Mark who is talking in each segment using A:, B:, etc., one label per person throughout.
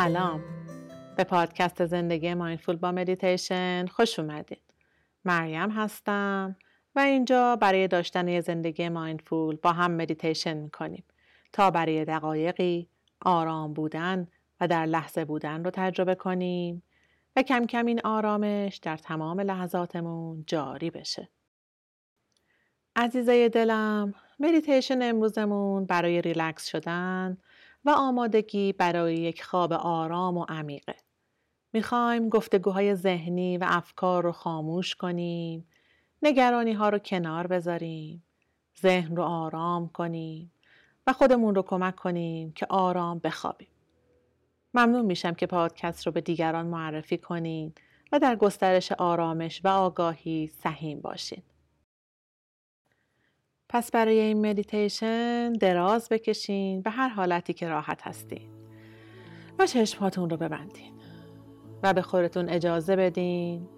A: سلام به پادکست زندگی mindful با مدیتیشن خوش اومدید مریم هستم و اینجا برای داشتن یه زندگی mindful با هم مدیتیشن می‌کنیم تا برای دقایقی آرام بودن و در لحظه بودن رو تجربه کنیم و کم کم این آرامش در تمام لحظاتمون جاری بشه. عزیزای دلم مدیتیشن امروزمون برای ریلکس شدن و آمادگی برای یک خواب آرام و عمیقه. می‌خوایم گفتگوهای ذهنی و افکار رو خاموش کنیم، نگرانی ها رو کنار بذاریم، ذهن رو آرام کنیم و خودمون رو کمک کنیم که آرام بخوابیم. ممنون میشم که پادکست رو به دیگران معرفی کنین و در گسترش آرامش و آگاهی سهیم باشین. پس برای این مدیتیشن دراز بکشین به هر حالتی که راحت هستین و چشمهاتون رو ببندین و به خودتون اجازه بدین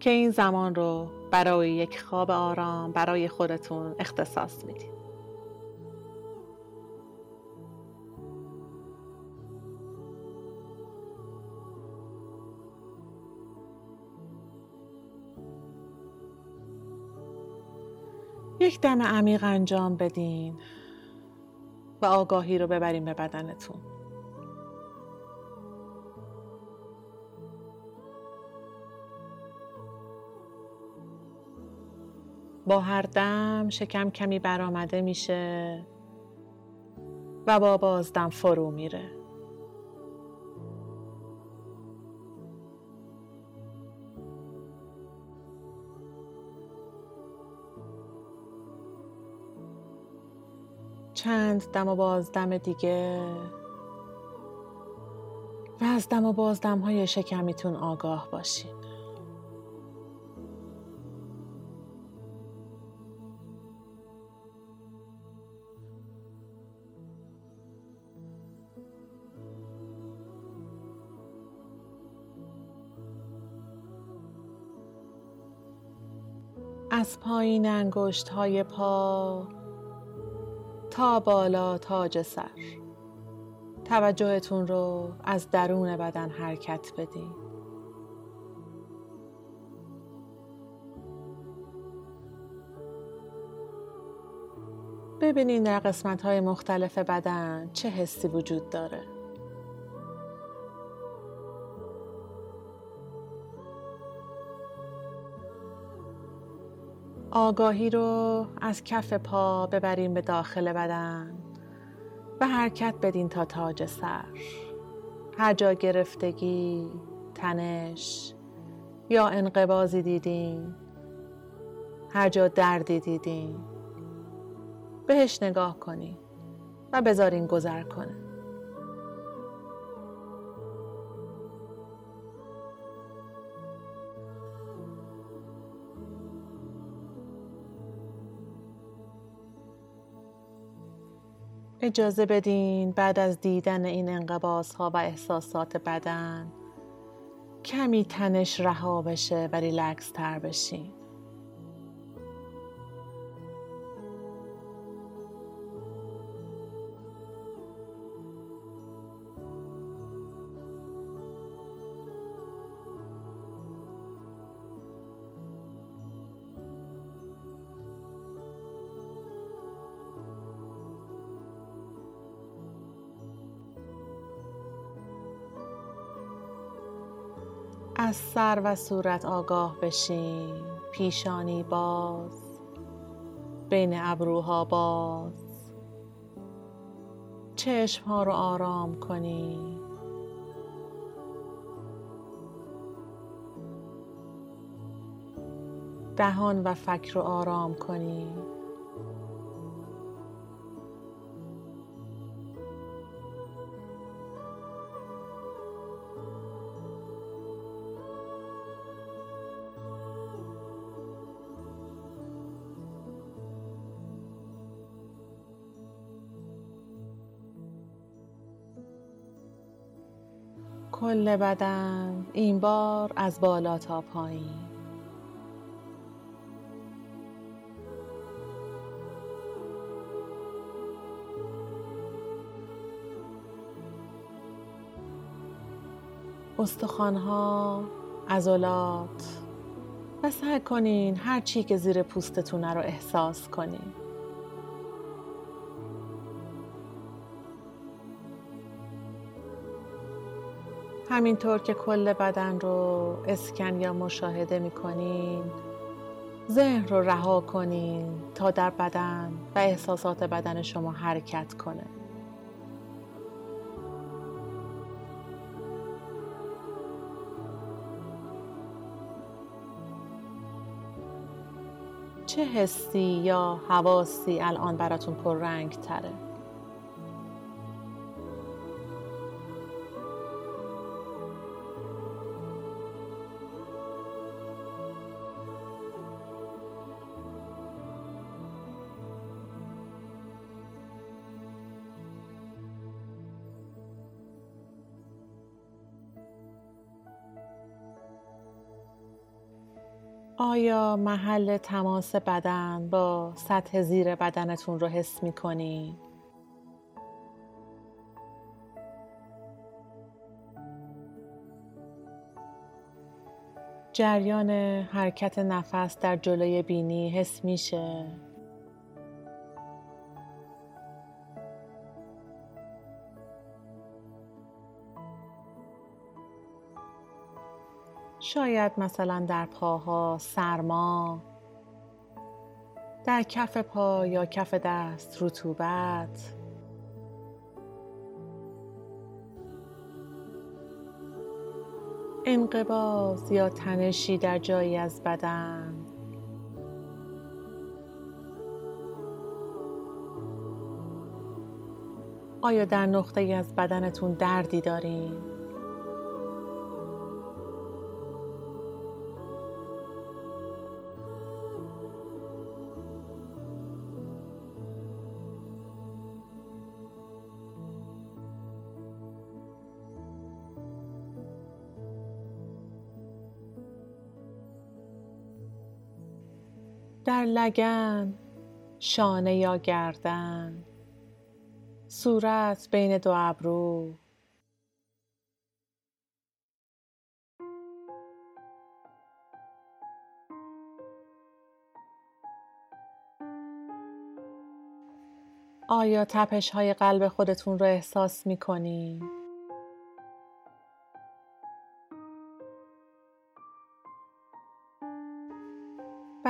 A: که این زمان رو برای یک خواب آرام برای خودتون اختصاص میدین. یک دم عمیق انجام بدین و آگاهی رو ببرین به بدنتون. با هر دم شکم کمی برآمده میشه و با بازدم فرو میره. چند دم و بازدم دیگه؟ و از دم و بازدم های شکمیتون آگاه باشین. از پایین انگشت های پا تا بالا تاج سر توجهتون رو از درون بدن حرکت بدین. ببینین در قسمت های مختلف بدن چه حسی وجود داره. آگاهی رو از کف پا ببریم به داخل بدن و حرکت بدین تا تاج سر. هر جا گرفتگی تنش یا انقبازی دیدین هر جا دردی دیدین بهش نگاه کنین و بذارین گذر کنه. اجازه بدین بعد از دیدن این انقباس ها و احساسات بدن کمی تنش رها بشه و ریلکس تر بشین. از سر و صورت آگاه بشین. پیشانی باز. بین ابروها باز. چشم ها رو آرام کنی. دهان و فکر رو آرام کنی. کل بدن این بار از بالا تا پایین. استخوانها عضلات و سعی کنین هر چی که زیر پوستتونه رو احساس کنین. همینطور که کل بدن رو اسکن یا مشاهده می‌کنین ذهن رو رها کنین تا در بدن و احساسات بدن شما حرکت کنه چه حسی یا حواسی الان براتون پررنگ تره؟ آیا محل تماس بدن با سطح زیر بدنتون رو حس می کنی؟ جریان حرکت نفس در جلوی بینی حس میشه شاید مثلا در پاها سرما در کف پا یا کف دست رطوبت انقباض یا تنشی در جایی از بدن آیا در نقطه از بدنتون دردی دارین؟ در لگن شانه یا گردن صورت بین دو ابرو آیا تپش های قلب خودتون رو احساس می کنید؟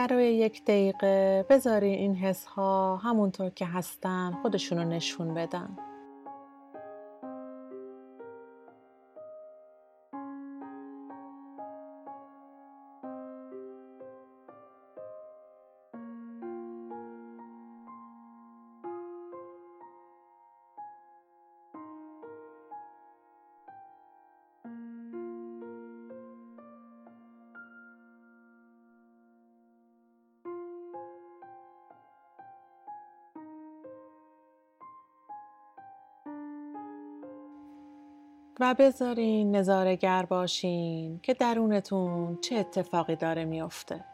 A: برای یک دقیقه بذارین این حس ها همونطور که هستن خودشون رو نشون بدن. و بذارین نظارگر باشین که درونتون چه اتفاقی داره میافته.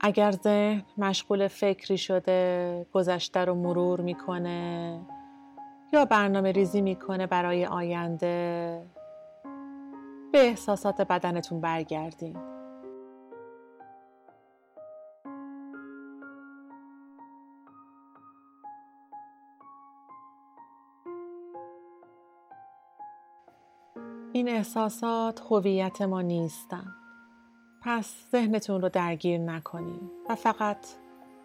A: اگر ذهن مشغول فکری شده گذشته رو مرور می‌کنه یا برنامه ریزی می‌کنه برای آینده به احساسات بدنتون برگردین این احساسات هویت ما نیستن. پس ذهنتون رو درگیر نکنیم و فقط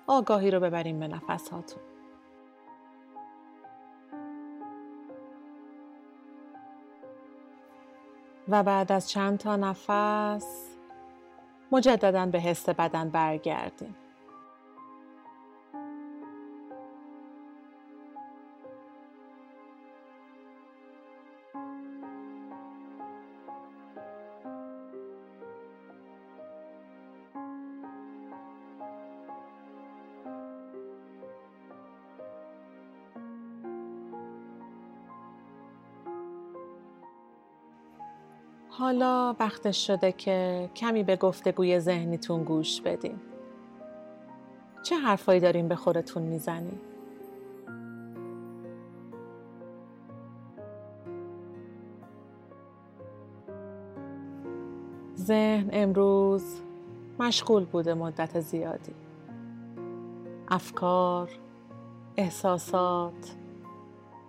A: آگاهی رو ببریم به نفساتون. و بعد از چند تا نفس مجددا به حس بدن برگردیم حالا وقتش شده که کمی به گفتگوی ذهنیتون گوش بدین. چه حرفایی دارین به خودتون می‌زنیم؟ ذهن امروز مشغول بوده مدت زیادی. افکار، احساسات،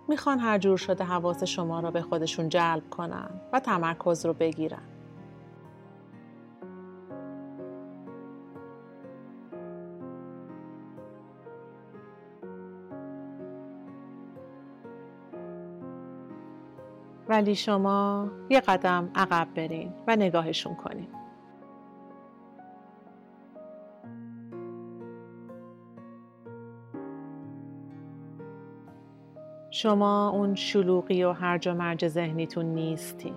A: می‌خوان هر جور شده حواس شما را به خودشون جلب کنن و تمرکز رو بگیرن ولی شما یه قدم عقب برین و نگاهشون کنین. شما اون شلوغی و هرج و مرج ذهنیتون نیستین.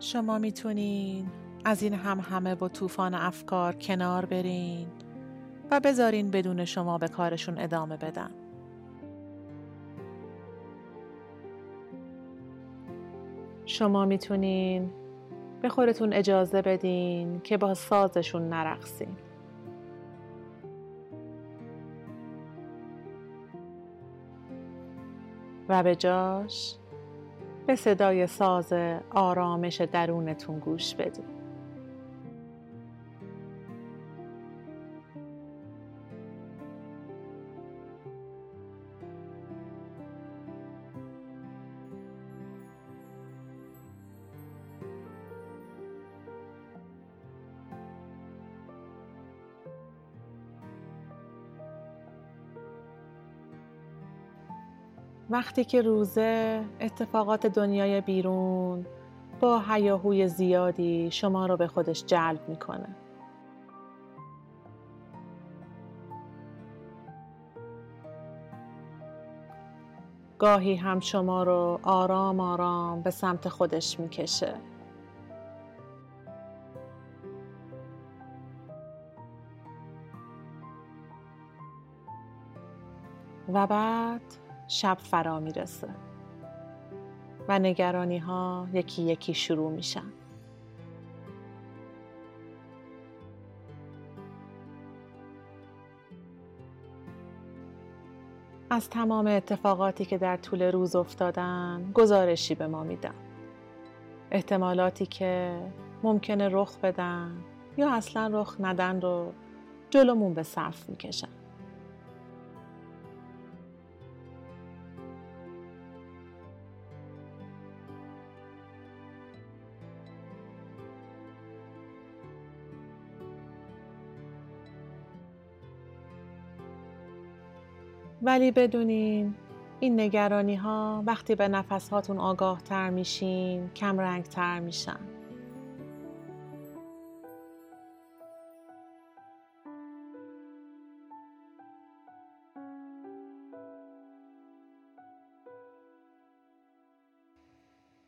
A: شما می‌تونین از این هم همه و طوفان افکار کنار برین و بذارین بدون شما به کارشون ادامه بدن. شما می‌تونین به خودتون اجازه بدین که با سازشون نرقصین. و به جاش به صدای ساز آرامش درونتون گوش بدید. وقتی که روزه اتفاقات دنیای بیرون با هیاهوی زیادی شما رو به خودش جلب می‌کنه. گاهی هم شما رو آرام آرام به سمت خودش می‌کشه. و بعد شب فرا می‌رسه و نگرانی ها یکی یکی شروع میشن. از تمام اتفاقاتی که در طول روز افتادن گزارشی به ما میدن. احتمالاتی که ممکنه رخ بدن یا اصلا رخ ندن رو جلومون به صرف می‌کشن. ولی بدونین این نگرانی ها وقتی به نفس هاتون آگاه تر میشین کم رنگ تر میشن.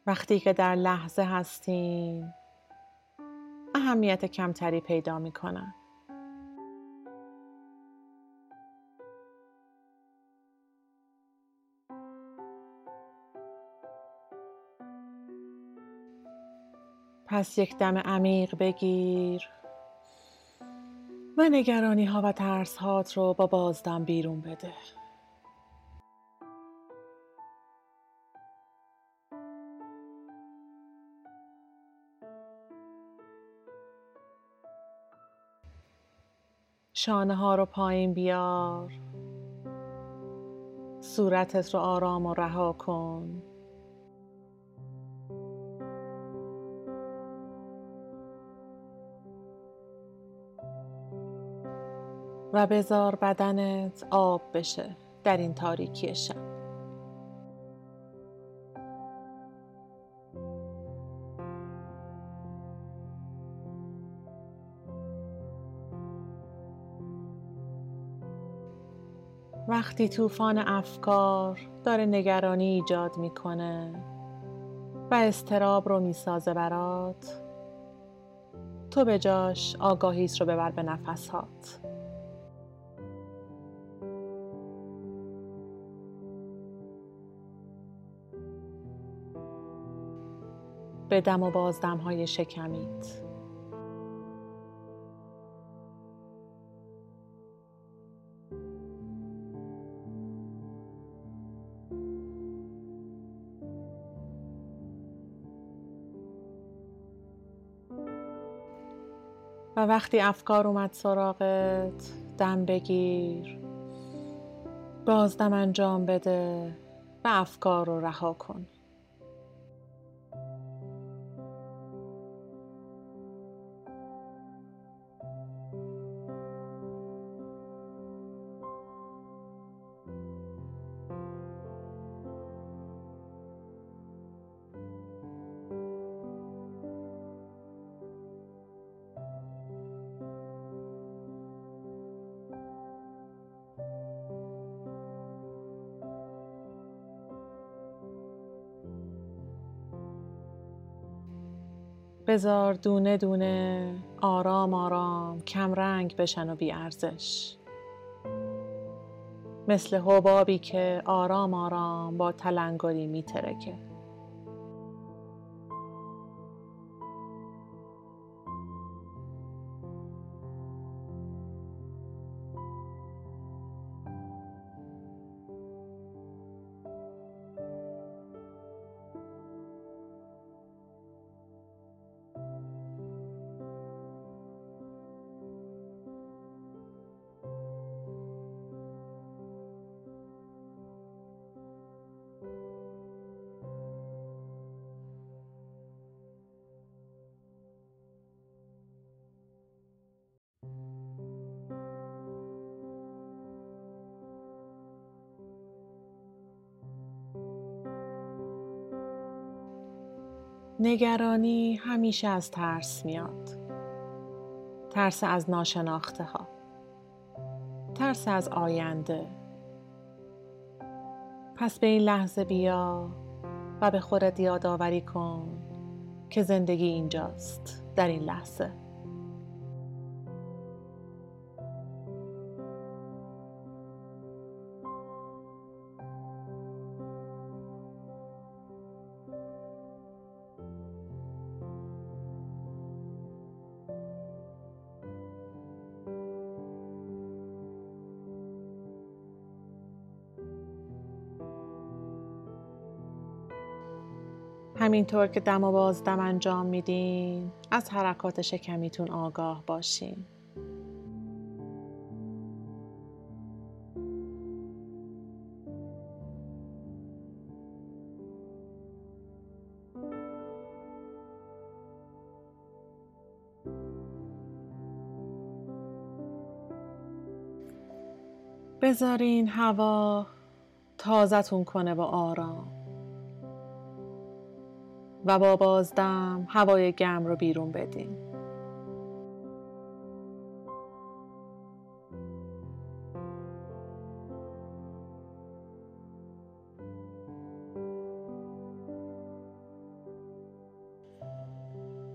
A: وقتی که در لحظه هستین اهمیت کمتری پیدا می‌کنن. پس یک دم عمیق بگیر. و نگرانی ها و ترس هات رو با بازدم بیرون بده. شانه ها رو پایین بیار. صورتت رو آرام و رها کن. و بذار بدنت آب بشه در این تاریکی شب. وقتی طوفان افکار داره نگرانی ایجاد می‌کنه و استراب رو می‌سازه برات تو به جاش آگاهیت رو ببر به نفسات. به دم و بازدم های شکمیت و وقتی افکار اومد سراغت دم بگیر بازدم انجام بده و افکار رو رها کن. بذار دونه دونه آرام آرام کم رنگ بشن و بی ارزش مثل حبابی که آرام آرام با تلنگری میترکه. نگرانی همیشه از ترس میاد. ترس از ناشناخته ها ترس از آینده. پس به این لحظه بیا و به خودت یادآوری کن که زندگی اینجاست در این لحظه. همینطور که دم و بازدم انجام میدین از حرکات شکمیتون آگاه باشین. بذارین هوا تازتون کنه با آرام. و با بازدم هوای گرم رو بیرون بدین.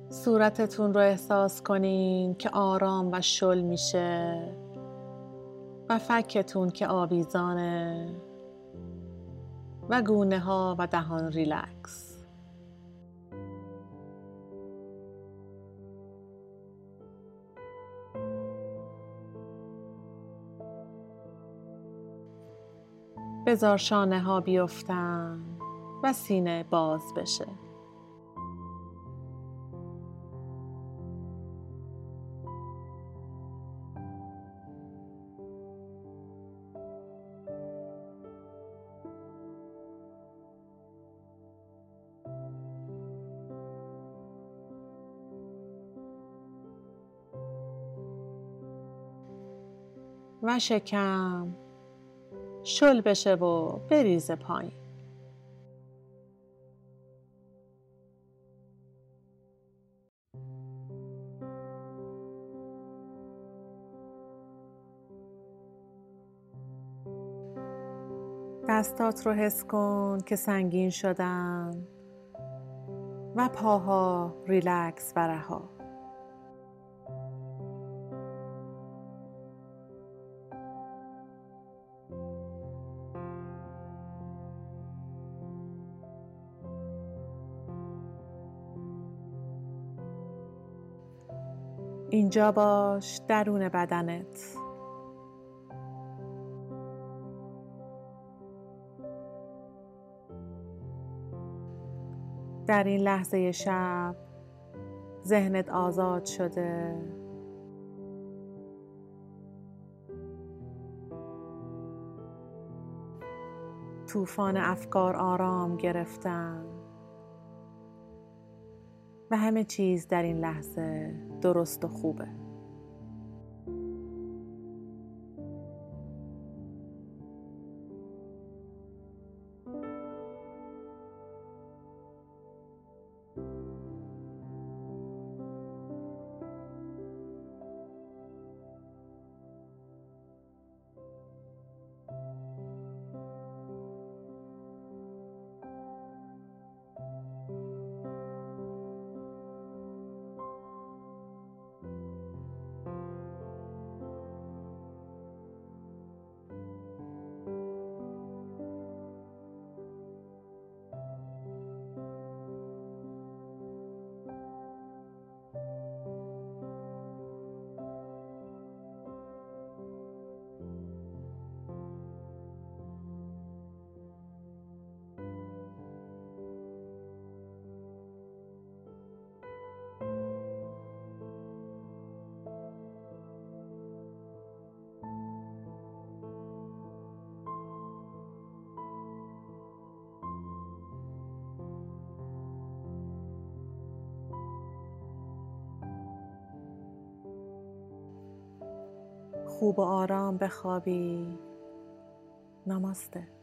A: صورتتون رو احساس کنین که آرام و شل میشه و فکتون که آویزانه و گونه ها و دهان ریلکس. بزار شانه ها بیفتن و سینه باز بشه. و شکم شل بشه و بریزه پایین. دستات رو حس کن که سنگین شدن و پاها ریلکس و رها. اینجا باش درون بدنت. در این لحظه شب ذهنت آزاد شده. طوفان افکار آرام گرفتن و همه چیز در این لحظه درست و خوبه. خوب و آرام بخوابی. نماسته.